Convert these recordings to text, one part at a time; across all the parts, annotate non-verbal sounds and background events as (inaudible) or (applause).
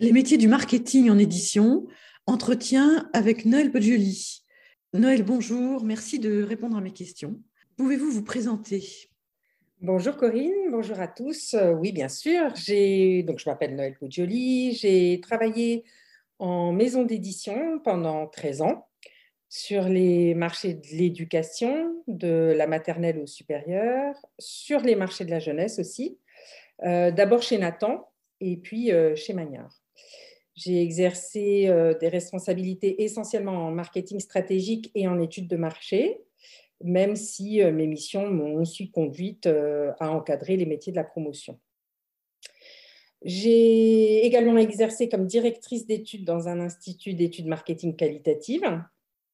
Les métiers du marketing en édition, entretien avec Noël Podjoli. Noël, bonjour, merci de répondre à mes questions. Pouvez-vous vous présenter? Bonjour Corinne, bonjour à tous. Euh, oui, bien sûr. Donc, je m'appelle Noël Podjoli. J'ai travaillé en maison d'édition pendant 13 ans sur les marchés de l'éducation, de la maternelle au supérieur, sur les marchés de la jeunesse aussi. Euh, d'abord chez Nathan et puis euh, chez Magnard. J'ai exercé euh, des responsabilités essentiellement en marketing stratégique et en études de marché, même si euh, mes missions m'ont aussi conduite euh, à encadrer les métiers de la promotion. J'ai également exercé comme directrice d'études dans un institut d'études marketing qualitatives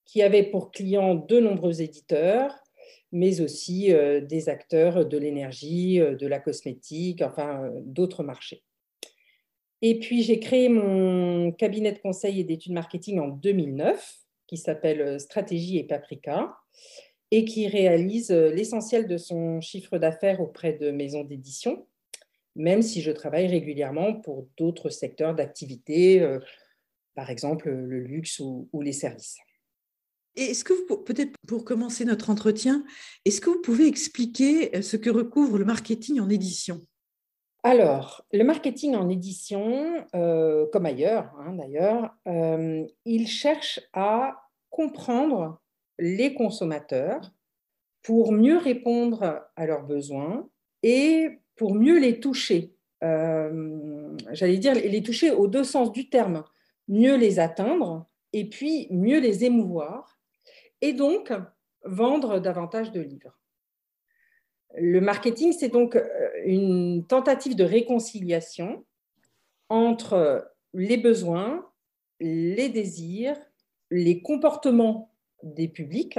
qui avait pour clients de nombreux éditeurs, mais aussi des acteurs de l'énergie, de la cosmétique, enfin d'autres marchés. Et puis, j'ai créé mon cabinet de conseil et d'études marketing en 2009, qui s'appelle euh, Stratégie et Paprika, et qui réalise euh, l'essentiel de son chiffre d'affaires auprès de maisons d'édition, même si je travaille régulièrement pour d'autres secteurs d'activité, euh, par exemple le luxe ou, les services. Est-ce que vous, peut-être pour commencer notre entretien, est-ce que vous pouvez expliquer ce que recouvre le marketing en édition? Alors, le marketing en édition, euh, comme ailleurs hein, d'ailleurs, euh, il cherche à comprendre les consommateurs pour mieux répondre à leurs besoins et pour mieux les toucher. Euh, j'allais dire les toucher aux deux sens du terme, mieux les atteindre et puis mieux les émouvoir et donc vendre davantage de livres. Le marketing, c'est donc euh, une tentative de réconciliation entre les besoins, les désirs, les comportements des publics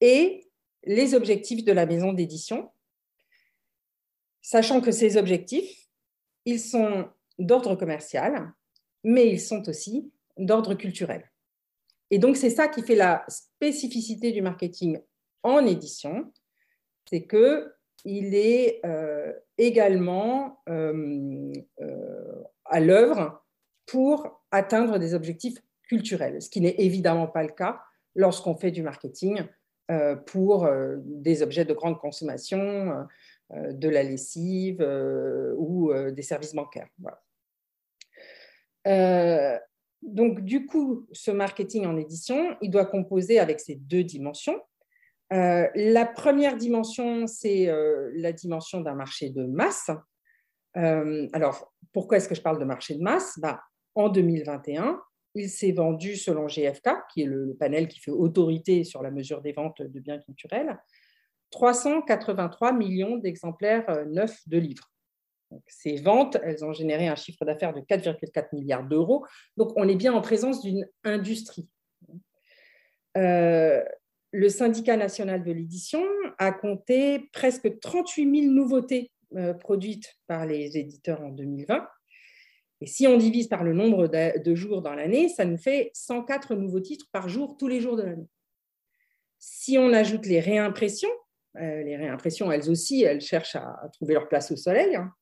et les objectifs de la maison d'édition, sachant que ces objectifs, ils sont d'ordre commercial, mais ils sont aussi d'ordre culturel. Et donc, c'est ça qui fait la spécificité du marketing en édition, c'est qu'il est euh, également euh, euh, à l'œuvre pour atteindre des objectifs culturels, ce qui n'est évidemment pas le cas lorsqu'on fait du marketing pour des objets de grande consommation, de la lessive ou des services bancaires. donc, du coup, ce marketing en édition, il doit composer avec ces deux dimensions. Euh, la première dimension, c'est euh, la dimension d'un marché de masse. Euh, alors, pourquoi est-ce que je parle de marché de masse? Bah, En 2021, il s'est vendu, selon GFK, qui est le, panel qui fait autorité sur la mesure des ventes de biens culturels, 383 millions d'exemplaires neufs de livres. ces ventes, elles ont généré un chiffre d'affaires de 4,4 milliards d'euros. Donc, on est bien en présence d'une industrie le syndicat national de l'édition a compté presque 38 000 nouveautés euh, produites par les éditeurs en 2020. Et si on divise par le nombre de jours dans l'année, ça nous fait 104 nouveaux titres par jour, tous les jours de l'année. Si on ajoute les réimpressions, euh, les réimpressions, elles aussi, elles cherchent à, trouver leur place au soleil, hein,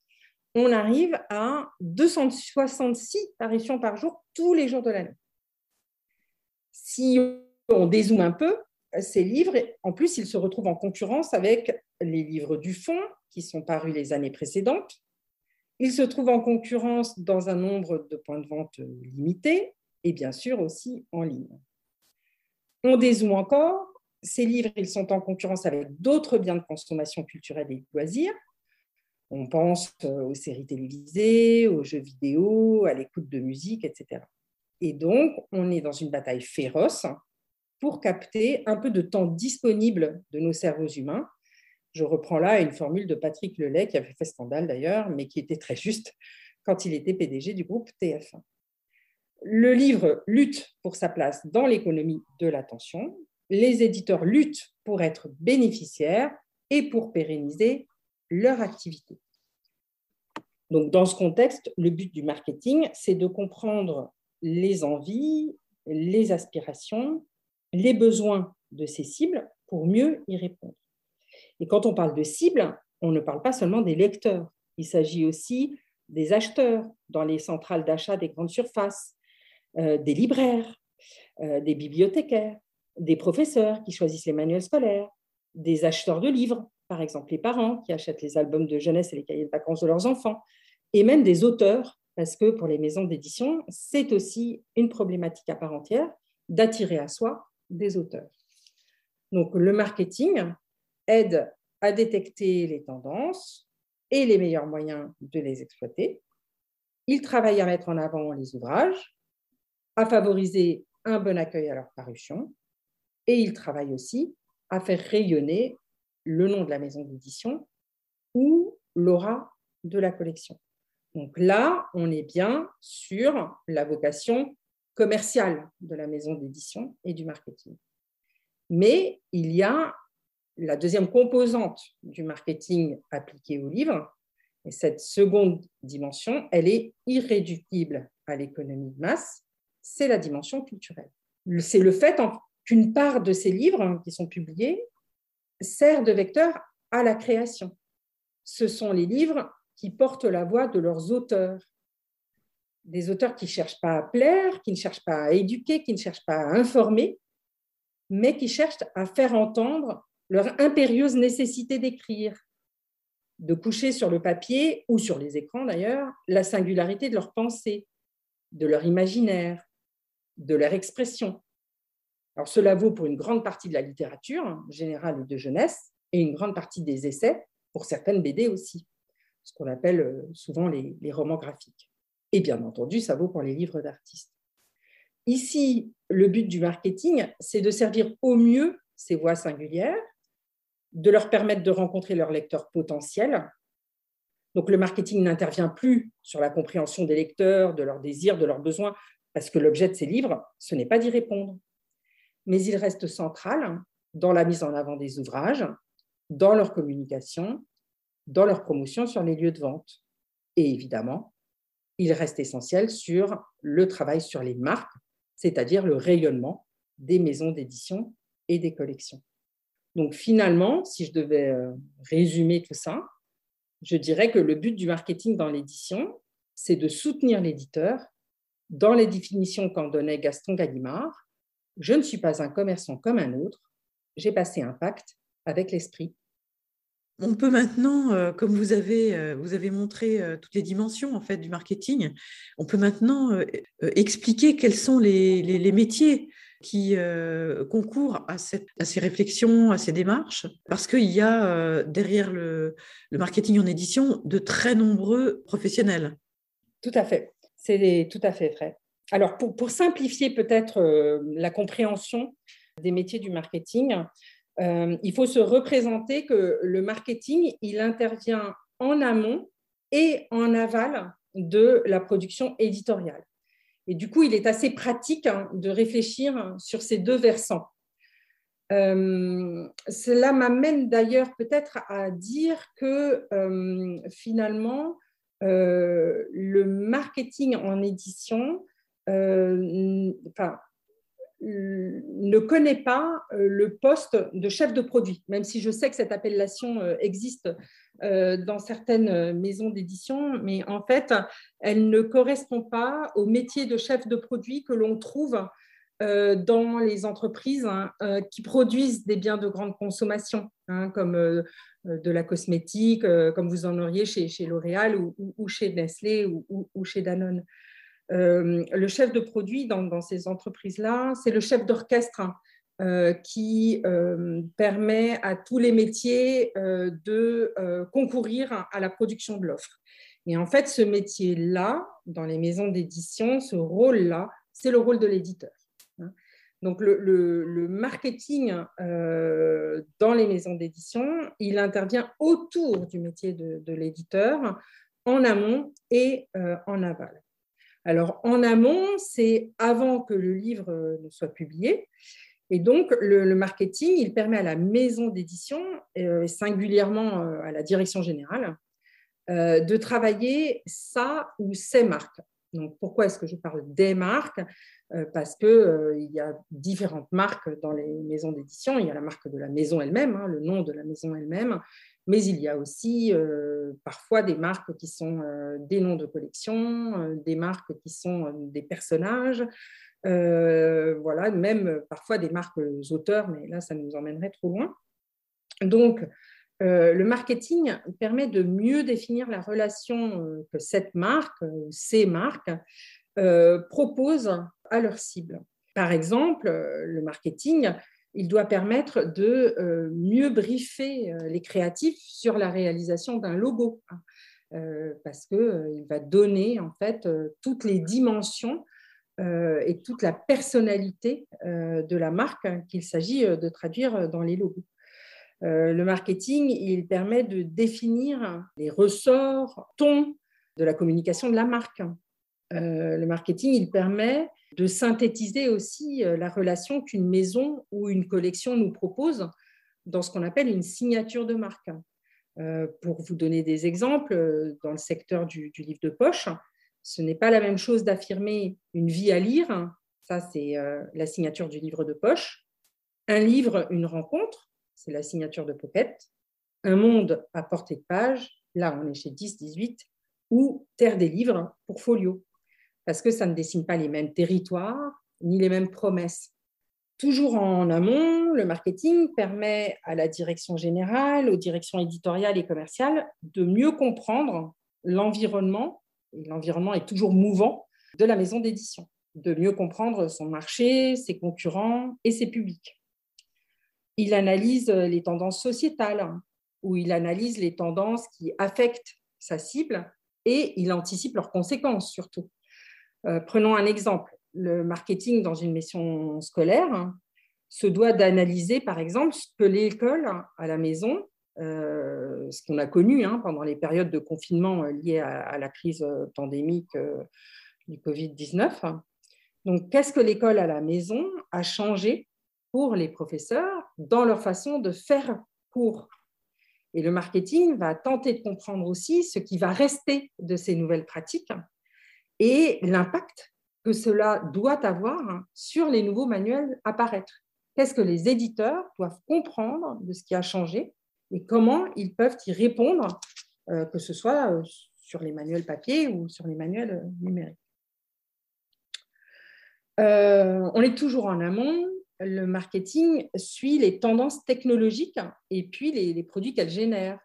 on arrive à 266 apparitions par jour, tous les jours de l'année. Si on dézoome un peu, ces livres, en plus, ils se retrouvent en concurrence avec les livres du fond qui sont parus les années précédentes. Ils se trouvent en concurrence dans un nombre de points de vente limités et bien sûr aussi en ligne. On dézoome encore. Ces livres, ils sont en concurrence avec d'autres biens de consommation culturelle et loisirs. On pense euh, aux séries télévisées, aux jeux vidéo, à l'écoute de musique, etc. Et donc, on est dans une bataille féroce pour capter un peu de temps disponible de nos cerveaux humains. Je reprends là une formule de Patrick Lelay, qui avait fait scandale d'ailleurs, mais qui était très juste quand il était PDG du groupe TF1. Le livre lutte pour sa place dans l'économie de l'attention. Les éditeurs luttent pour être bénéficiaires et pour pérenniser leur activité. Donc, dans ce contexte, le but du marketing, c'est de comprendre les envies, les aspirations les besoins de ces cibles pour mieux y répondre. Et quand on parle de cibles, on ne parle pas seulement des lecteurs. Il s'agit aussi des acheteurs dans les centrales d'achat des grandes surfaces, euh, des libraires, euh, des bibliothécaires, des professeurs qui choisissent les manuels scolaires, des acheteurs de livres, par exemple les parents qui achètent les albums de jeunesse et les cahiers de vacances de leurs enfants, et même des auteurs, parce que pour les maisons d'édition, c'est aussi une problématique à part entière d'attirer à soi des auteurs. Donc le marketing aide à détecter les tendances et les meilleurs moyens de les exploiter. Il travaille à mettre en avant les ouvrages, à favoriser un bon accueil à leur parution, et il travaille aussi à faire rayonner le nom de la maison d'édition ou l'aura de la collection. Donc là, on est bien sur la vocation commerciale de la maison d'édition et du marketing. Mais il y a la deuxième composante du marketing appliqué au livre, et cette seconde dimension, elle est irréductible à l'économie de masse, c'est la dimension culturelle. C'est le fait qu'une part de ces livres hein, qui sont publiés sert de vecteur à la création. Ce sont les livres qui portent la voix de leurs auteurs. Des auteurs qui ne cherchent pas à plaire, qui ne cherchent pas à éduquer, qui ne cherchent pas à informer, mais qui cherchent à faire entendre leur impérieuse nécessité d'écrire, de coucher sur le papier ou sur les écrans d'ailleurs la singularité de leur pensée, de leur imaginaire, de leur expression. Alors cela vaut pour une grande partie de la littérature générale ou de jeunesse et une grande partie des essais, pour certaines BD aussi, ce qu'on appelle euh, souvent les romans graphiques. Et bien entendu, ça vaut pour les livres d'artistes. Ici, le but du marketing, c'est de servir au mieux ces voix singulières de leur permettre de rencontrer leurs lecteurs potentiels. Donc le marketing n'intervient plus sur la compréhension des lecteurs, de leurs désirs, de leurs besoins, parce que l'objet de ces livres, ce n'est pas d'y répondre. Mais il reste central dans la mise en avant des ouvrages, dans leur communication, dans leur promotion sur les lieux de vente. Et évidemment, il reste essentiel sur le travail sur les marques, c'est-à-dire le rayonnement des maisons d'édition et des collections. Donc finalement, si je devais euh, résumer tout ça, je dirais que le but du marketing dans l'édition, c'est de soutenir l'éditeur dans les définitions qu'en donnait Gaston Gallimard. Je ne suis pas un commerçant comme un autre, j'ai passé un pacte avec l'esprit. On peut maintenant, euh, comme vous avez, euh, vous avez montré toutes les dimensions en fait du marketing, on peut maintenant expliquer quels sont les, les métiers qui euh, concourent à, ces réflexions, à ces démarches, parce qu'il y a euh, derrière le, marketing en édition de très nombreux professionnels. Tout à fait, c'est tout à fait vrai. Alors, pour, simplifier peut-être euh, la compréhension des métiers du marketing, il faut se représenter que le marketing, il intervient en amont et en aval de la production éditoriale. Et du coup, il est assez pratique hein, de réfléchir sur ces deux versants. Euh, cela m'amène d'ailleurs peut-être à dire que euh, finalement, euh, le marketing en édition enfin, ne connaît pas le poste de chef de produit, même si je sais que cette appellation existe euh, dans certaines maisons d'édition, mais en fait, elle ne correspond pas au métier de chef de produit que l'on trouve euh, dans les entreprises hein, euh, qui produisent des biens de grande consommation, hein, comme de la cosmétique, comme vous en auriez chez L'Oréal ou, chez Nestlé ou, chez Danone. Le chef de produit dans, ces entreprises-là, c'est le chef d'orchestre hein, euh, qui euh, permet à tous les métiers euh, de concourir à la production de l'offre. Et en fait, ce métier-là, dans les maisons d'édition, ce rôle-là, c'est le rôle de l'éditeur. Hein. Donc le, marketing dans les maisons d'édition, il intervient autour du métier de, l'éditeur, en amont et en aval. Alors en amont, c'est avant que le livre ne soit publié. Et donc, le, marketing, il permet à la maison d'édition, euh, singulièrement euh, à la direction générale, euh, de travailler sa ou ses marques. Donc, pourquoi est-ce que je parle des marques? Euh, Parce qu'il euh, il y a différentes marques dans les maisons d'édition. Il y a la marque de la maison elle-même, hein, le nom de la maison elle-même, mais il y a aussi euh, parfois des marques qui sont des noms de collection, des marques qui sont des personnages, voilà, même parfois des marques auteurs, mais là, ça nous emmènerait trop loin. Donc, euh, le marketing permet de mieux définir la relation euh, que cette marque ces marques euh, proposent à leur cible. Par exemple, le marketing, il doit permettre de mieux briefer les créatifs sur la réalisation d'un logo, hein, parce qu'il va donner en fait toutes les dimensions et toute la personnalité de la marque qu'il s'agit de traduire dans les logos. Euh, le marketing, il permet de définir les ressorts, tons de la communication de la marque. Euh, le marketing, il permet de synthétiser aussi euh, la relation qu'une maison ou une collection nous propose dans ce qu'on appelle une signature de marque. pour vous donner des exemples, dans le secteur du, du livre de poche, ce n'est pas la même chose d'affirmer une vie à lire, ça c'est la signature du livre de poche, un livre, une rencontre, c'est la signature de Pocket. Un monde à portée de page, là on est chez 10-18, ou Terre des livres pour Folio, parce que ça ne dessine pas les mêmes territoires ni les mêmes promesses. Toujours en amont, le marketing permet à la direction générale, aux directions éditoriales et commerciales de mieux comprendre l'environnement, et l'environnement est toujours mouvant, de la maison d'édition, de mieux comprendre son marché, ses concurrents et ses publics il analyse les tendances sociétales ou il analyse les tendances qui affectent sa cible et il anticipe leurs conséquences surtout. Euh, prenons un exemple. Le marketing dans une mission scolaire hein, se doit d'analyser, par exemple, ce que l'école à la maison, euh, ce qu'on a connu hein, pendant les périodes de confinement liées à, la crise pandémique du Covid-19. Donc, qu'est-ce que l'école à la maison a changé pour les professeurs dans leur façon de faire cours? Et le marketing va tenter de comprendre aussi ce qui va rester de ces nouvelles pratiques et l'impact que cela doit avoir sur les nouveaux manuels à paraître. Qu'est-ce que les éditeurs doivent comprendre de ce qui a changé et comment ils peuvent y répondre, euh, que ce soit euh, sur les manuels papier ou sur les manuels euh, numériques. on est toujours en amont, le marketing suit les tendances technologiques et puis les, produits qu'elles génèrent.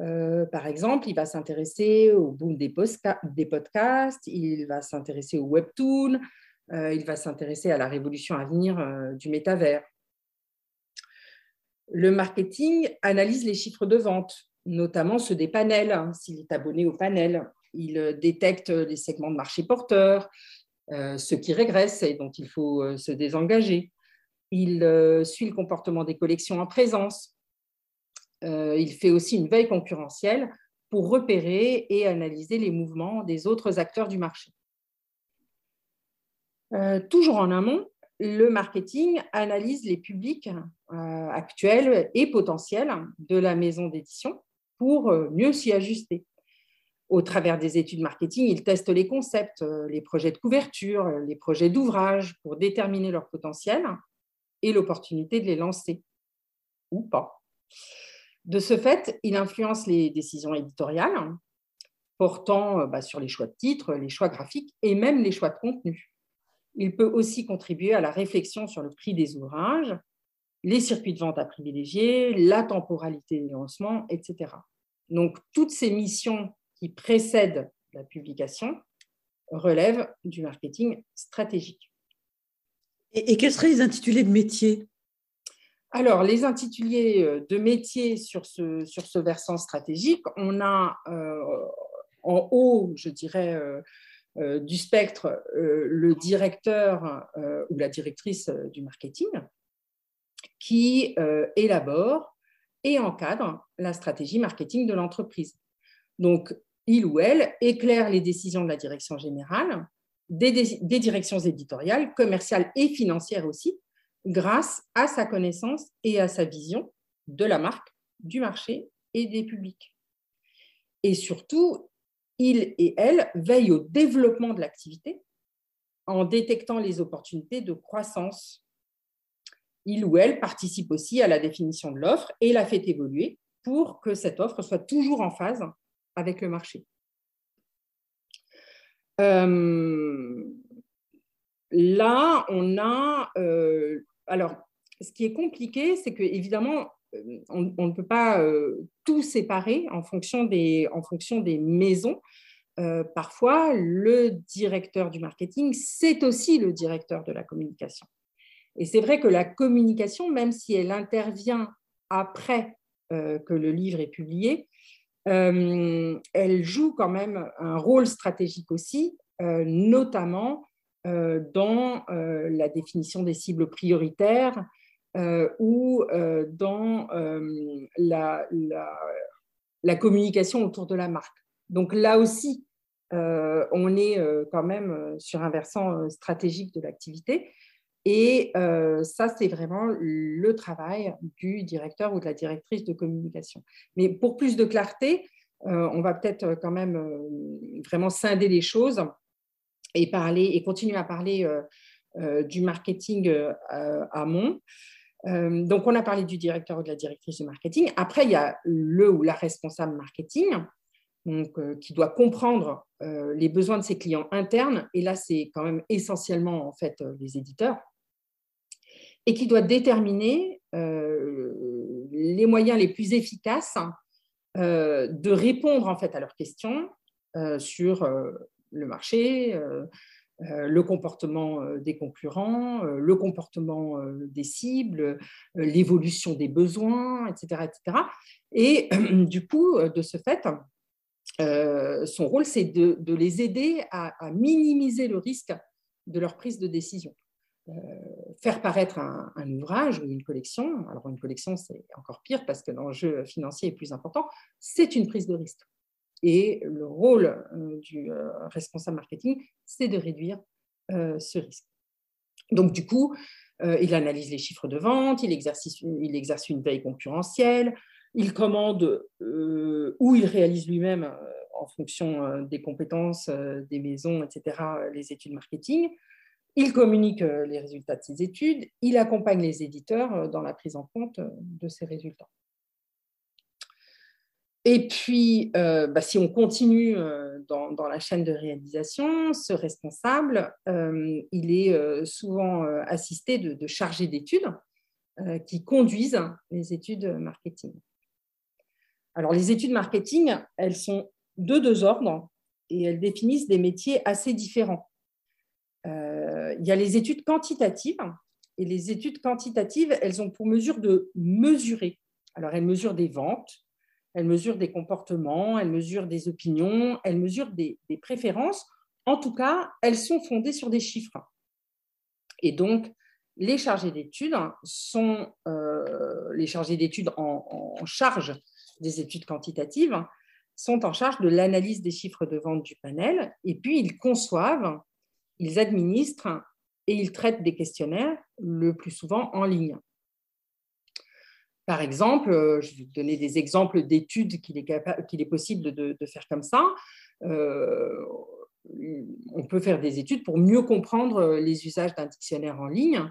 Euh, par exemple, il va s'intéresser au boom des, podcasts, il va s'intéresser au webtoon, euh, il va s'intéresser à la révolution à venir euh, du métavers. Le marketing analyse les chiffres de vente, notamment ceux des panels, hein, s'il est abonné au panel. Il détecte les segments de marché porteurs, ceux qui régressent et dont il faut se désengager. Il suit le comportement des collections en présence. Euh, il fait aussi une veille concurrentielle pour repérer et analyser les mouvements des autres acteurs du marché. Euh, toujours en amont, le marketing analyse les publics actuels et potentiels de la maison d'édition pour mieux s'y ajuster. Au travers des études marketing, il teste les concepts, les projets de couverture, les projets d'ouvrage pour déterminer leur potentiel et l'opportunité de les lancer ou pas. De ce fait, il influence les décisions éditoriales portant euh, bah, sur les choix de titres, les choix graphiques et même les choix de contenu. Il peut aussi contribuer à la réflexion sur le prix des ouvrages, les circuits de vente à privilégier, la temporalité des lancements, etc. Donc, toutes ces missions qui précèdent la publication relèvent du marketing stratégique. Et, quels seraient les intitulés de métier alors, les intitulés euh, de métier sur ce, versant stratégique, on a euh, en haut, je dirais, euh, du spectre, le directeur ou la directrice du marketing qui élabore et encadre la stratégie marketing de l'entreprise. Donc, il ou elle éclaire les décisions de la direction générale des, directions éditoriales, commerciales et financières aussi, grâce à sa connaissance et à sa vision de la marque, du marché et des publics. Et surtout, il et elle veillent au développement de l'activité en détectant les opportunités de croissance. Il ou elle participe aussi à la définition de l'offre et la fait évoluer pour que cette offre soit toujours en phase avec le marché. Euh, là, on a... Euh, alors, ce qui est compliqué, c'est que évidemment, euh, on, ne peut pas tout séparer en fonction des, en fonction des maisons. parfois, le directeur du marketing, c'est aussi le directeur de la communication. Et c'est vrai que la communication, même si elle intervient après que le livre est publié, euh, elle joue quand même un rôle stratégique aussi, euh, notamment euh, dans la définition des cibles prioritaires ou dans la, la, communication autour de la marque. Donc là aussi, on est quand même sur un versant stratégique de l'activité. Et ça, c'est vraiment le travail du directeur ou de la directrice de communication. Mais pour plus de clarté, on va peut-être quand même vraiment scinder les choses et parler et continuer à parler du marketing amont. donc, on a parlé du directeur ou de la directrice de marketing. Après, il y a le ou la responsable marketing donc, qui doit comprendre les besoins de ses clients internes. Et là, c'est quand même essentiellement en fait les éditeurs et qui doit déterminer euh, les moyens les plus efficaces euh, de répondre en fait à leurs questions euh, sur le marché, le comportement des concurrents, le comportement des cibles, l'évolution des besoins, etc., etc. Et (clears throat) du coup, de ce fait, son rôle, c'est de, les aider à, minimiser le risque de leur prise de décision. Euh, faire paraître un, ouvrage ou une collection, alors une collection c'est encore pire parce que l'enjeu financier est plus important, c'est une prise de risque. Et le rôle euh, du euh, responsable marketing, c'est de réduire ce risque. Donc du coup, il analyse les chiffres de vente, il, exerce une veille concurrentielle, il commande ou il réalise lui-même en fonction des compétences des maisons, etc., les études marketing. Il communique euh, les résultats de ses études, il accompagne les éditeurs euh, dans la prise en compte euh, de ces résultats. Et puis, bah, si on continue dans, la chaîne de réalisation, ce responsable, il est souvent assisté de, de chargés d'études qui conduisent les études marketing. Alors, les études marketing, elles sont de deux ordres et elles définissent des métiers assez différents. Euh, il y a les études quantitatives. Et les études quantitatives, elles ont pour mesure de mesurer. Alors, elles mesurent des ventes, elles mesurent des comportements, elles mesurent des opinions, elles mesurent des, préférences. En tout cas, elles sont fondées sur des chiffres. Et donc, les chargés d'études sont euh, les chargés d'études en, charge des études quantitatives sont en charge de l'analyse des chiffres de vente du panel et puis ils conçoivent ils administrent et ils traitent des questionnaires le plus souvent en ligne. Par exemple, euh, je vais donner des exemples d'études qu'il est, possible de, faire comme ça. Euh, on peut faire des études pour mieux comprendre les usages d'un dictionnaire en ligne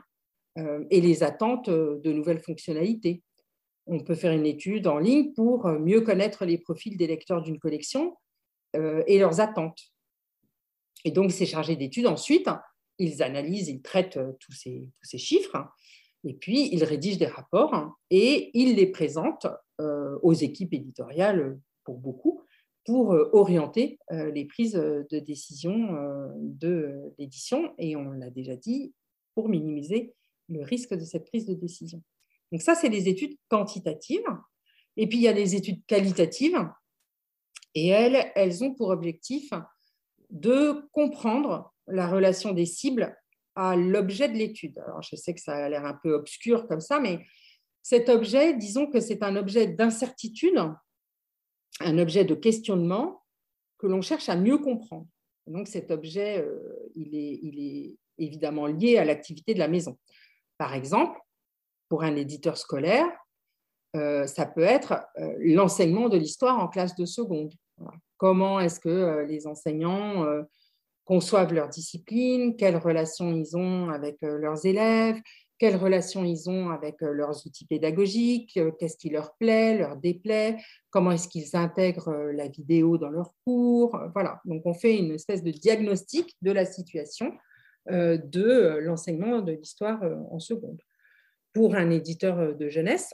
euh, et les attentes de nouvelles fonctionnalités. On peut faire une étude en ligne pour mieux connaître les profils des lecteurs d'une collection et leurs attentes. Et donc, ces chargés d'études, ensuite, ils analysent, ils traitent euh, tous ces, tous ces chiffres, et puis ils rédigent des rapports et ils les présentent euh, aux équipes éditoriales, pour beaucoup, pour euh, orienter les prises de décision de l'édition, et on l'a déjà dit, pour minimiser le risque de cette prise de décision. Donc ça, c'est les études quantitatives. Et puis, il y a les études qualitatives, et elles, elles ont pour objectif de comprendre la relation des cibles à l'objet de l'étude. Alors, je sais que ça a l'air un peu obscur comme ça, mais cet objet, disons que c'est un objet d'incertitude, un objet de questionnement que l'on cherche à mieux comprendre. Donc, cet objet, euh, il, est, il, est, évidemment lié à l'activité de la maison. Par exemple, pour un éditeur scolaire, euh, ça peut être euh, l'enseignement de l'histoire en classe de seconde. comment est-ce que les enseignants conçoivent leur discipline, quelles relations ils ont avec leurs élèves, quelles relations ils ont avec euh, leurs outils pédagogiques, euh, qu'est-ce qui leur plaît, leur déplaît, comment est-ce qu'ils intègrent euh, la vidéo dans leurs cours. Voilà, donc on fait une espèce de diagnostic de la situation de l'enseignement de l'histoire en seconde. Pour un éditeur de jeunesse,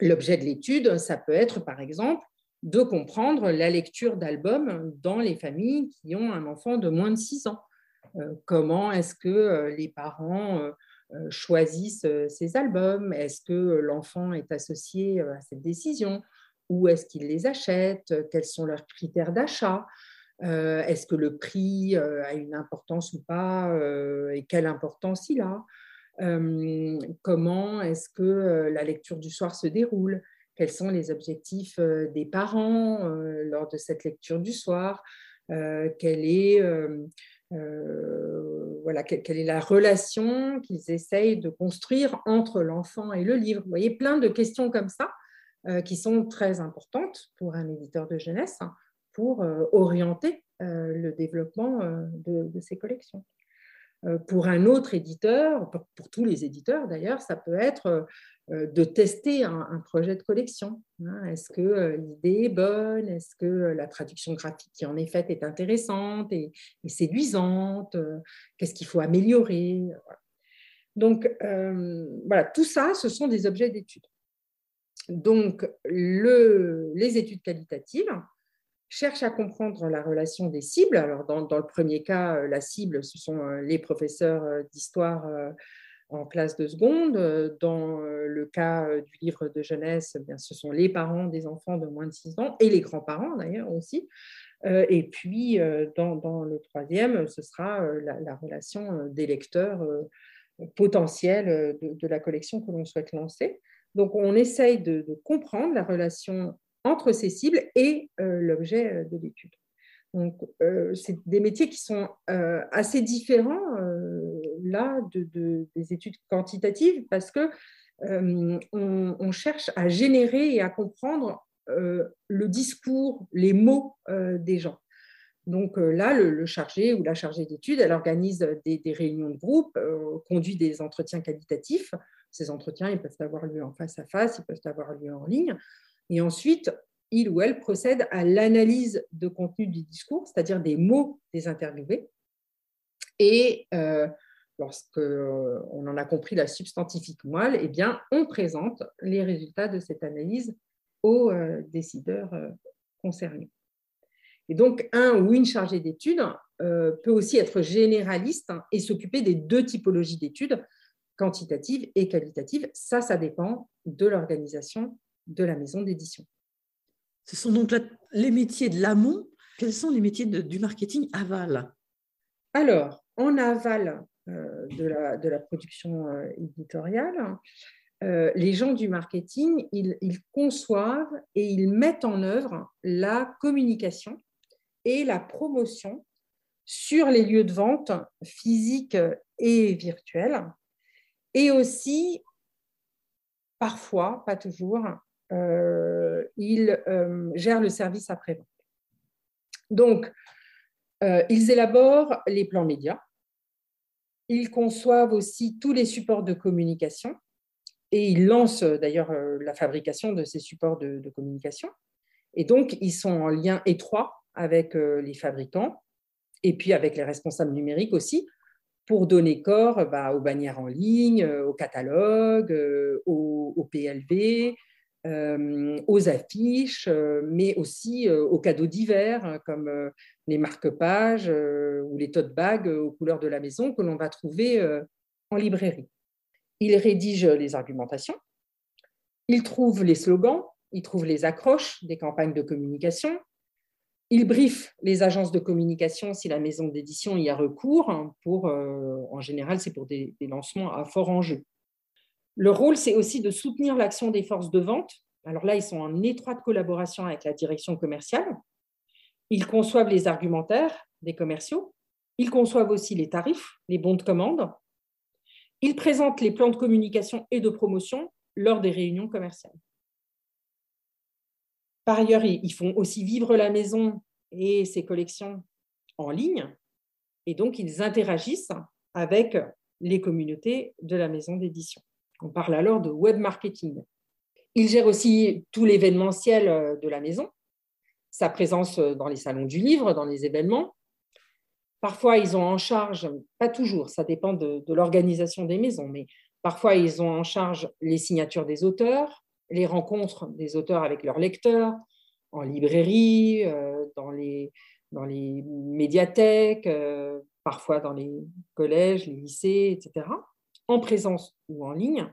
l'objet de l'étude, ça peut être par exemple de comprendre la lecture d'albums dans les familles qui ont un enfant de moins de 6 ans. Comment est-ce que les parents euh, choisissent euh, ces albums? Est-ce que l'enfant est associé euh, à cette décision? Où est-ce qu'il les achète? Quels sont leurs critères d'achat? Est-ce que le prix a une importance ou pas Et quelle importance il a? Comment est-ce que la lecture du soir se déroule? Quels sont les objectifs des parents lors de cette lecture du soir Quelle est euh, voilà, quelle est la relation qu'ils essayent de construire entre l'enfant et le livre. Vous voyez, plein de questions comme ça euh, qui sont très importantes pour un éditeur de jeunesse hein, pour euh, orienter le développement de, de, ces collections. Pour un autre éditeur, pour tous les éditeurs d'ailleurs, ça peut être euh, de tester un, projet de collection. Hein. Est-ce que euh, l'idée est bonne? Est-ce que euh, la traduction graphique qui en est faite est intéressante et, séduisante? Qu'est-ce qu'il faut améliorer? Donc, voilà, tout ça, ce sont des objets d'étude. Donc, les études qualitatives cherchent à comprendre la relation des cibles. Alors, dans le premier cas, la cible, ce sont les professeurs d'histoire en classe de seconde. Euh, dans euh, le cas euh, du livre de jeunesse, eh bien, ce sont les parents des enfants de moins de 6 ans et les grands-parents d'ailleurs aussi. Et puis, dans, le troisième, ce sera la, relation des lecteurs potentiels de, la collection que l'on souhaite lancer. Donc, on essaye de, comprendre la relation entre ces cibles et l'objet de l'étude. Donc, c'est des métiers qui sont assez différents là de, des études quantitatives parce que euh, on, cherche à générer et à comprendre euh, le discours, les mots euh, des gens. Donc là, le, chargé ou la chargée d'études, elle organise des, réunions de groupe, conduit des entretiens qualitatifs. Ces entretiens, ils peuvent avoir lieu en face à face, ils peuvent avoir lieu en ligne. Et ensuite, il ou elle procède à l'analyse de contenu du discours, c'est-à-dire des mots des interviewés. Et lorsqu'on euh, en a compris la substantifique moelle, eh bien, on présente les résultats de cette analyse aux euh, décideurs euh, concernés. Et donc, un ou une chargée d'études peut aussi être généraliste hein, et s'occuper des deux typologies d'études, quantitatives et qualitatives. Ça, ça dépend de l'organisation de la maison d'édition. Ce sont donc les métiers de l'amont. Quels sont les métiers du marketing aval? Alors, en aval, euh, de la, production euh, éditoriale, euh, les gens du marketing, ils, conçoivent et ils mettent en œuvre la communication et la promotion sur les lieux de vente physiques et virtuels, et aussi, parfois, pas toujours, ils gèrent le service après-vente. Donc, ils élaborent les plans médias, ils conçoivent aussi tous les supports de communication et ils lancent d'ailleurs euh, la fabrication de ces supports de, communication. Et donc, ils sont en lien étroit avec euh, les fabricants et puis avec les responsables numériques aussi pour donner corps bah, aux bannières en ligne, euh, aux catalogues, aux, PLV, aux affiches, mais aussi aux cadeaux divers, comme les marque-pages ou les tote bags aux couleurs de la maison que l'on va trouver en librairie. Il rédige les argumentations, il trouve les slogans, il trouve les accroches des campagnes de communication, il briefe les agences de communication si la maison d'édition y a recours. Hein, pour, en général, c'est pour des lancements à fort enjeu. Le rôle, c'est aussi de soutenir l'action des forces de vente. Alors là, ils sont en étroite collaboration avec la direction commerciale. Ils conçoivent les argumentaires des commerciaux. Ils conçoivent aussi les tarifs, les bons de commande. Ils présentent les plans de communication et de promotion lors des réunions commerciales. Par ailleurs, ils font aussi vivre la maison et ses collections en ligne. Et donc, ils interagissent avec les communautés de la maison d'édition. On parle alors de web marketing. Ils gèrent aussi tout l'événementiel de la maison, sa présence dans les salons du livre, dans les événements. Parfois, ils ont en charge, pas toujours, ça dépend de, de l'organisation des maisons, mais parfois, ils ont en charge les signatures des auteurs, les rencontres des auteurs avec leurs lecteurs, en librairie, euh, dans, les, dans les médiathèques, euh, parfois dans les collèges, les lycées, etc., en présence ou en ligne.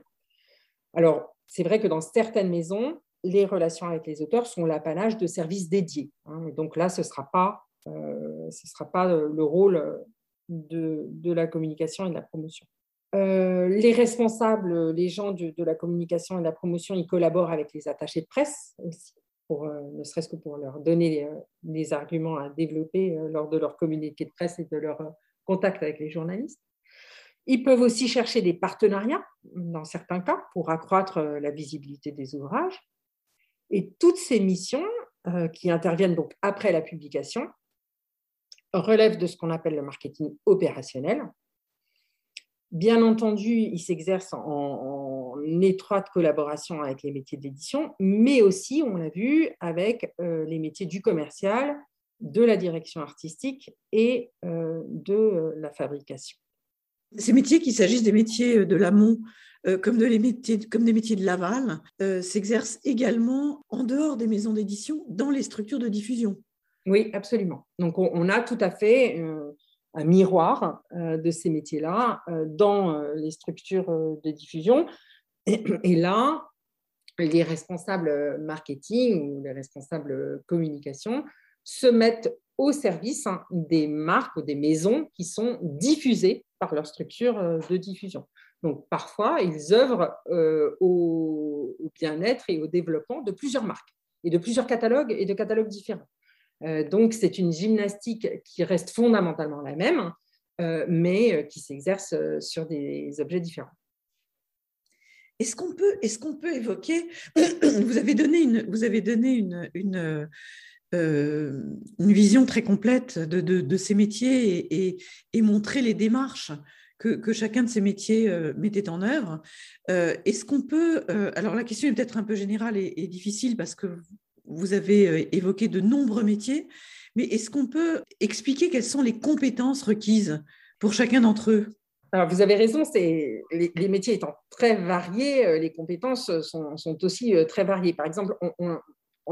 Alors, c'est vrai que dans certaines maisons, les relations avec les auteurs sont l'apanage de services dédiés. Hein, donc là, ce ne sera, pas, euh, sera pas le rôle de, de, la communication et de la promotion. les responsables, les gens de, la communication et de la promotion, ils collaborent avec les attachés de presse aussi pour, euh, ne serait-ce que pour leur donner des euh, arguments à développer euh, lors de leur communiqué de presse et de leur contact avec les journalistes. Ils peuvent aussi chercher des partenariats, dans certains cas, pour accroître la visibilité des ouvrages. Et toutes ces missions, qui interviennent donc après la publication, relèvent de ce qu'on appelle le marketing opérationnel. Bien entendu, ils s'exercent en étroite collaboration avec les métiers d'édition, mais aussi, on l'a vu, avec euh, les métiers du commercial, de la direction artistique et euh, de euh, la fabrication. Ces métiers, qu'il s'agisse des métiers de l'amont comme, de comme des métiers de l'aval, s'exercent également en dehors des maisons d'édition, dans les structures de diffusion. Oui, absolument. Donc, on, a tout à fait un miroir de ces métiers-là dans les structures de diffusion. Et, là, les responsables marketing ou les responsables communication se mettent au service hein, des marques ou des maisons qui sont diffusées par leur structure euh, de diffusion. Donc parfois, ils œuvrent euh, au, bien-être et au développement de plusieurs marques et de plusieurs catalogues et de catalogues différents. Euh, donc c'est une gymnastique qui reste fondamentalement la même, mais qui s'exerce sur des objets différents. Est-ce qu'on peut, est qu'on peut évoquer, (clears throat) vous avez donné une, vous avez donné une, euh, une vision très complète de, ces métiers et, montrer les démarches que, chacun de ces métiers euh, mettait en œuvre. Euh, est-ce qu'on peut, alors la question est peut-être un peu générale et, difficile parce que vous avez évoqué de nombreux métiers, mais est-ce qu'on peut expliquer quelles sont les compétences requises pour chacun d'entre eux? Alors, vous avez raison, les, les, métiers étant très variés, les compétences sont, aussi très variées. Par exemple, on,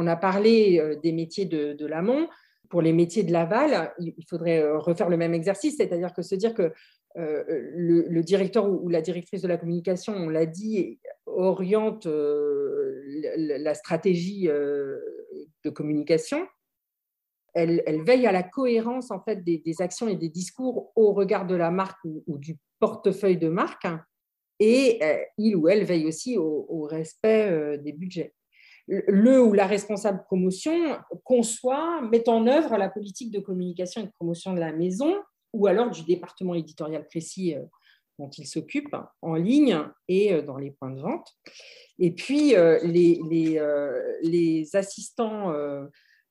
a parlé euh, des métiers de, l'amont. Pour les métiers de l'aval, il faudrait refaire le même exercice, c'est-à-dire que se dire que le, le, directeur ou, la directrice de la communication, on l'a dit, oriente la stratégie de communication, elle, veille à la cohérence en fait des, actions et des discours au regard de la marque ou, du portefeuille de marque, et euh, il ou elle veille aussi au, respect euh, des budgets. Le ou la responsable promotion conçoit, met en œuvre la politique de communication et de promotion de la maison, ou alors du département éditorial précis euh, dont il s'occupe en ligne et dans les points de vente. Et puis, les, les, assistants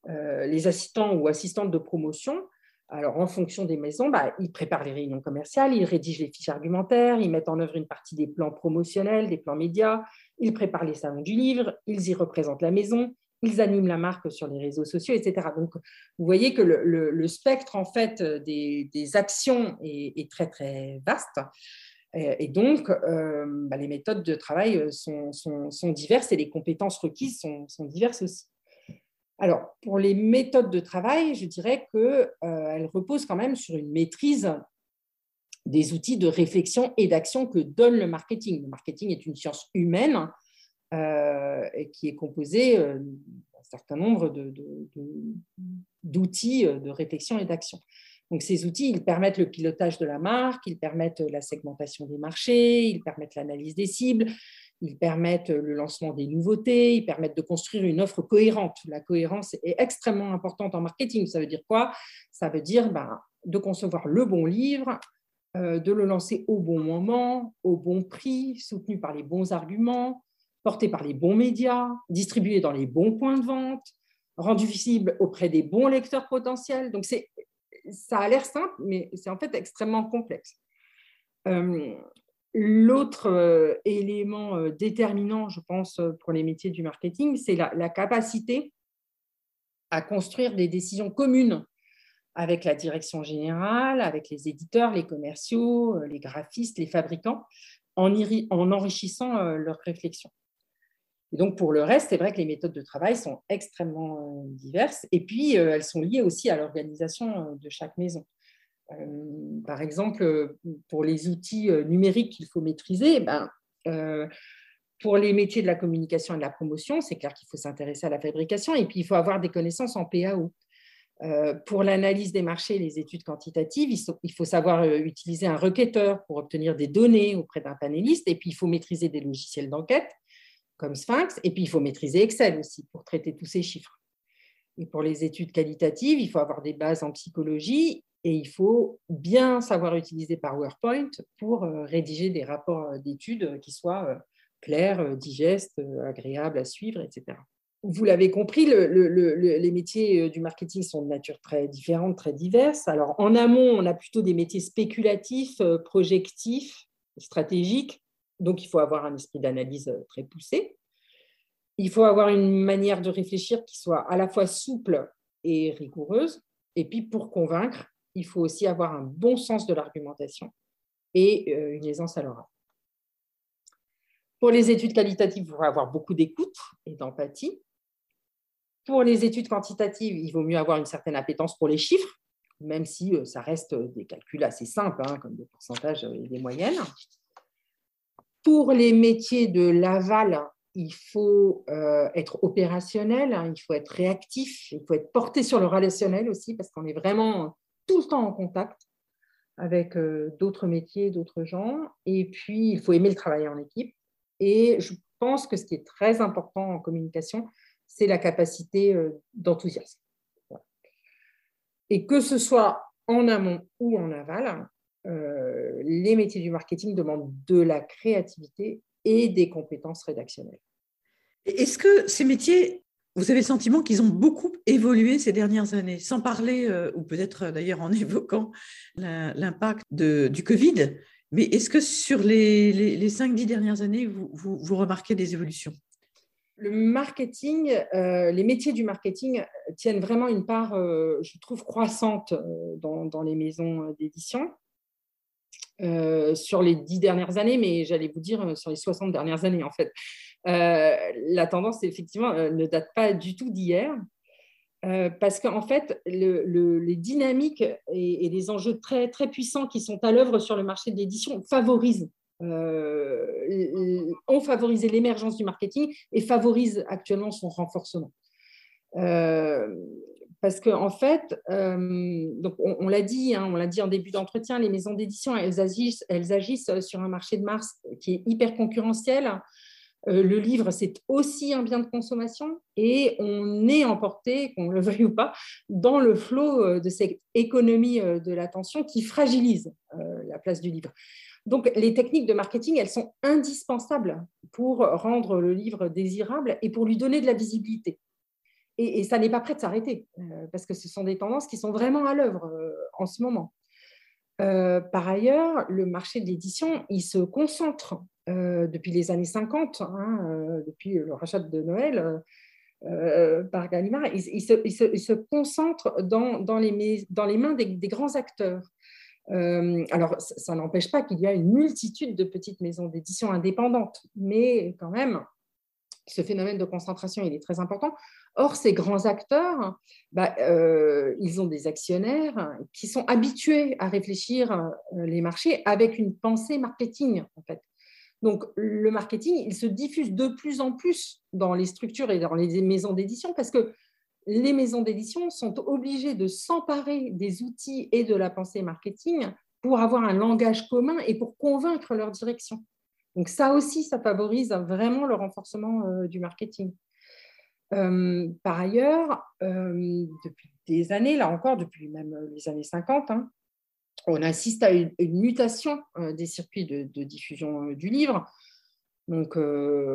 euh, les assistants ou assistantes de promotion, alors en fonction des maisons, bah, ils préparent les réunions commerciales, ils rédigent les fiches argumentaires, ils mettent en œuvre une partie des plans promotionnels, des plans médias, ils préparent les salons du livre, ils y représentent la maison, ils animent la marque sur les réseaux sociaux, etc. Donc, vous voyez que le, spectre en fait des, actions est, très très vaste. Et donc, euh, bah, les méthodes de travail sont, diverses et les compétences requises sont diverses aussi. Alors, pour les méthodes de travail, je dirais qu'elles euh, reposent quand même sur une maîtrise des outils de réflexion et d'action que donne le marketing. Le marketing est une science humaine euh, qui est composée euh, d'un certain nombre d'outils de, de, réflexion et d'action. Donc, ces outils, ils permettent le pilotage de la marque, ils permettent la segmentation des marchés, ils permettent l'analyse des cibles, ils permettent le lancement des nouveautés, ils permettent de construire une offre cohérente. La cohérence est extrêmement importante en marketing. Ça veut dire quoi? Ça veut dire ben, de concevoir le bon livre, euh, de le lancer au bon moment, au bon prix, soutenu par les bons arguments, porté par les bons médias, distribué dans les bons points de vente, rendu visible auprès des bons lecteurs potentiels. Donc, ça a l'air simple, mais c'est en fait extrêmement complexe. Euh, l'autre euh, élément euh, déterminant, je pense, pour les métiers du marketing, c'est la, capacité à construire des décisions communes avec la direction générale, avec les éditeurs, les commerciaux, les graphistes, les fabricants, en enrichissant leurs réflexions. Et donc, pour le reste, c'est vrai que les méthodes de travail sont extrêmement diverses et puis elles sont liées aussi à l'organisation de chaque maison. Euh, par exemple, pour les outils euh, numériques qu'il faut maîtriser, ben, euh, pour les métiers de la communication et de la promotion, c'est clair qu'il faut s'intéresser à la fabrication et puis il faut avoir des connaissances en PAO. pour l'analyse des marchés et les études quantitatives, il faut savoir utiliser un requêteur pour obtenir des données auprès d'un panéliste et puis il faut maîtriser des logiciels d'enquête comme Sphinx et puis il faut maîtriser Excel aussi pour traiter tous ces chiffres. Et pour les études qualitatives, il faut avoir des bases en psychologie et il faut bien savoir utiliser PowerPoint pour euh, rédiger des rapports euh, d'études qui soient euh, clairs, digestes, agréables à suivre, etc. Vous l'avez compris, les métiers du marketing sont de nature très différente, très diverse. Alors, en amont, on a plutôt des métiers spéculatifs, projectifs, stratégiques. Donc, il faut avoir un esprit d'analyse très poussé. Il faut avoir une manière de réfléchir qui soit à la fois souple et rigoureuse. Et puis, pour convaincre, il faut aussi avoir un bon sens de l'argumentation et euh, une aisance à l'oral. Pour les études qualitatives, il faut avoir beaucoup d'écoute et d'empathie. Pour les études quantitatives, il vaut mieux avoir une certaine appétence pour les chiffres, même si euh, ça reste des calculs assez simples, hein, comme des pourcentages et des moyennes. Pour les métiers de l'aval, il faut euh, être opérationnel, hein, il faut être réactif, il faut être porté sur le relationnel aussi, parce qu'on est vraiment tout le temps en contact avec euh, d'autres métiers, d'autres gens. Et puis, il faut aimer le travail en équipe. Et je pense que ce qui est très important en communication, c'est la capacité euh, d'enthousiasme. Et que ce soit en amont ou en aval, euh, les métiers du marketing demandent de la créativité et des compétences rédactionnelles. Est-ce que ces métiers vous avez le sentiment qu'ils ont beaucoup évolué ces dernières années, sans parler, euh, ou peut-être euh, d'ailleurs en (laughs) évoquant l'impact du Covid, mais est-ce que sur les, les, 5-10 dernières années, vous, remarquez des évolutions? Le marketing, euh, les métiers du marketing tiennent vraiment une part, je trouve, croissante dans les maisons d'édition. Sur les 10 dernières années, mais j'allais vous dire sur les 60 dernières années en fait. Euh, la tendance, effectivement, euh, ne date pas du tout d'hier. Euh, parce qu'en fait, les dynamiques et, les enjeux très, très puissants qui sont à l'œuvre sur le marché de l'édition favorisent, ont favorisé l'émergence du marketing et favorisent actuellement son renforcement. Parce qu'en en fait, donc on, l'a dit, hein, on l'a dit en début d'entretien, les maisons d'édition, elles agissent, agissent sur un marché de mars qui est hyper concurrentiel. Euh, le livre, c'est aussi un bien de consommation et on est emporté, qu'on le veuille ou pas, dans le flot euh, de cette économie euh, de l'attention qui fragilise la place du livre. Donc, les techniques de marketing, elles sont indispensables pour rendre le livre désirable et pour lui donner de la visibilité. Et, ça n'est pas prêt de s'arrêter, parce que ce sont des tendances qui sont vraiment à l'œuvre en ce moment. par ailleurs, le marché de l'édition, il se concentre euh, depuis les années 50, hein, euh, depuis le rachat de Noël euh, par Gallimard, il, se, concentre dans, les, dans, les, mains des, grands acteurs. alors, ça, n'empêche pas qu'il y a une multitude de petites maisons d'édition indépendantes, mais quand même, ce phénomène de concentration, il est très important. Or, ces grands acteurs, bah, ils ont des actionnaires qui sont habitués à réfléchir les marchés avec une pensée marketing, en fait. Donc, le marketing, il se diffuse de plus en plus dans les structures et dans les maisons d'édition parce que les maisons d'édition sont obligées de s'emparer des outils et de la pensée marketing pour avoir un langage commun et pour convaincre leur direction. Donc ça aussi, ça favorise vraiment le renforcement euh, du marketing. Euh, par ailleurs, euh, depuis des années, là encore, depuis même les années 50, on assiste à une, mutation des circuits de, diffusion du livre. Donc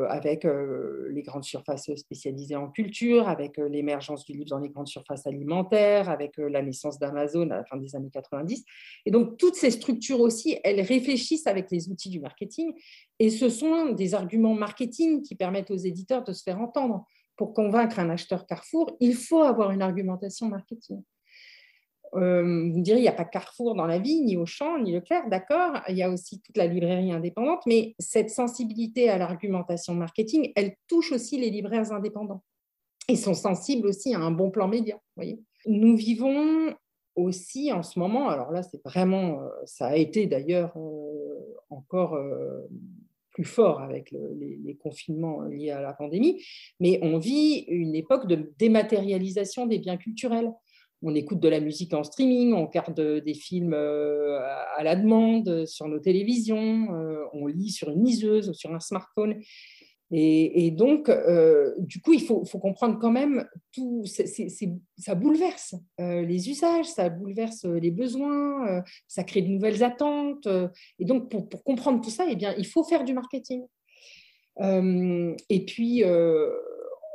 avec les grandes surfaces spécialisées en culture, avec l'émergence du livre dans les grandes surfaces alimentaires, avec la naissance d'Amazon à la fin des années 90. Et donc toutes ces structures aussi, elles réfléchissent avec les outils du marketing, et ce sont des arguments marketing qui permettent aux éditeurs de se faire entendre. Pour convaincre un acheteur Carrefour, il faut avoir une argumentation marketing. Euh, vous me direz, il n'y a pas Carrefour dans la vie, ni Auchan, ni Leclerc, d'accord. Il y a aussi toute la librairie indépendante, mais cette sensibilité à l'argumentation marketing, elle touche aussi les libraires indépendants. Ils sont sensibles aussi à un bon plan média. Voyez Nous vivons aussi en ce moment, alors là, c'est vraiment, euh, ça a été d'ailleurs euh, encore plus fort avec les, les, confinements liés à la pandémie, mais on vit une époque de dématérialisation des biens culturels on écoute de la musique en streaming, on regarde des films euh, à la demande sur nos télévisions, euh, on lit sur une liseuse ou sur un smartphone. Et, donc, euh, du coup, il faut, comprendre quand même tout, ça bouleverse les usages, ça bouleverse les besoins, ça crée de nouvelles attentes. et donc, pour, pour, comprendre tout ça, eh bien, il faut faire du marketing. et puis,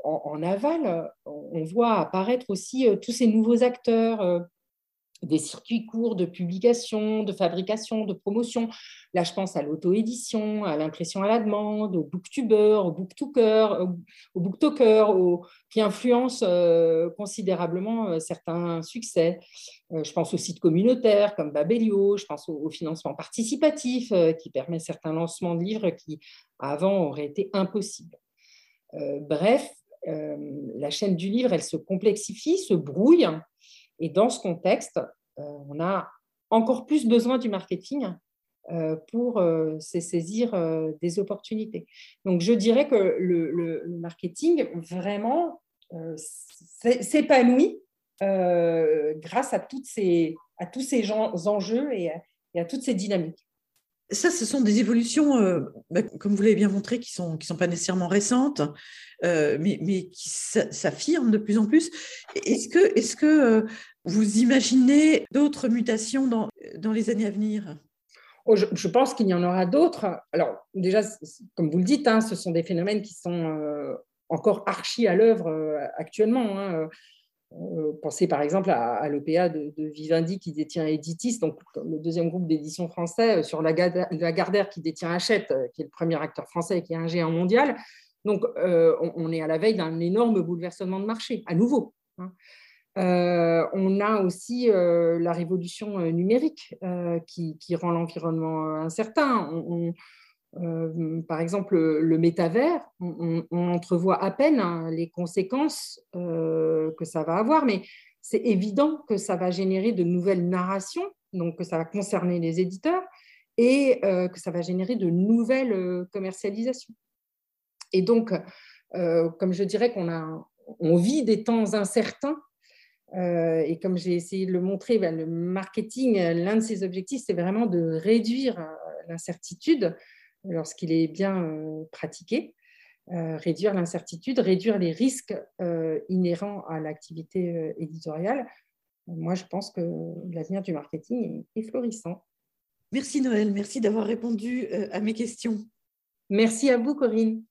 en, aval, on voit apparaître aussi euh, tous ces nouveaux acteurs, euh, des circuits courts de publication, de fabrication, de promotion. Là, je pense à l'auto-édition, à l'impression à la demande, au booktubers, au booktoker, au booktoker, qui influencent euh, considérablement certains succès. je pense aux sites communautaires comme Babelio, je pense au, financement participatif qui permet certains lancements de livres qui avant auraient été impossibles. bref, la chaîne du livre, elle se complexifie, se brouille. Et dans ce contexte, euh, on a encore plus besoin du marketing euh, pour se saisir des opportunités. Donc, je dirais que le, marketing, vraiment, s'épanouit grâce à tous ces enjeux et à toutes ces dynamiques ça, ce sont des évolutions, euh, bah, comme vous l'avez bien montré, qui ne sont, qui sont pas nécessairement récentes, euh, mais, mais, qui s'affirment de plus en plus. Est-ce que, est que euh, vous imaginez d'autres mutations dans, dans les années à venir? Oh, je, pense qu'il y en aura d'autres. Alors, déjà, comme vous le dites, hein, ce sont des phénomènes qui sont encore archi à l'œuvre actuellement. Hein. Euh, pensez par exemple à, l'OPA de, Vivendi qui détient Editis, donc le deuxième groupe d'édition français, euh, sur la, Gardère qui détient Hachette, euh, qui est le premier acteur français et qui est un géant mondial. Donc on, est à la veille d'un énorme bouleversement de marché, à nouveau. Hein. on a aussi la révolution numérique qui, rend l'environnement incertain. Euh, par exemple, le métavers, on, entrevoit à peine hein, les conséquences euh, que ça va avoir, mais c'est évident que ça va générer de nouvelles narrations, donc que ça va concerner les éditeurs et euh, que ça va générer de nouvelles commercialisations. Et donc, comme je dirais qu'on a, on vit des temps incertains, et comme j'ai essayé de le montrer, ben, le marketing, l'un de ses objectifs, c'est vraiment de réduire l'incertitude lorsqu'il est bien euh, pratiqué, euh, réduire l'incertitude, réduire les risques euh, inhérents à l'activité éditoriale. Moi, je pense que l'avenir du marketing est florissant. Merci Noël, merci d'avoir répondu à mes questions. Merci à vous Corinne.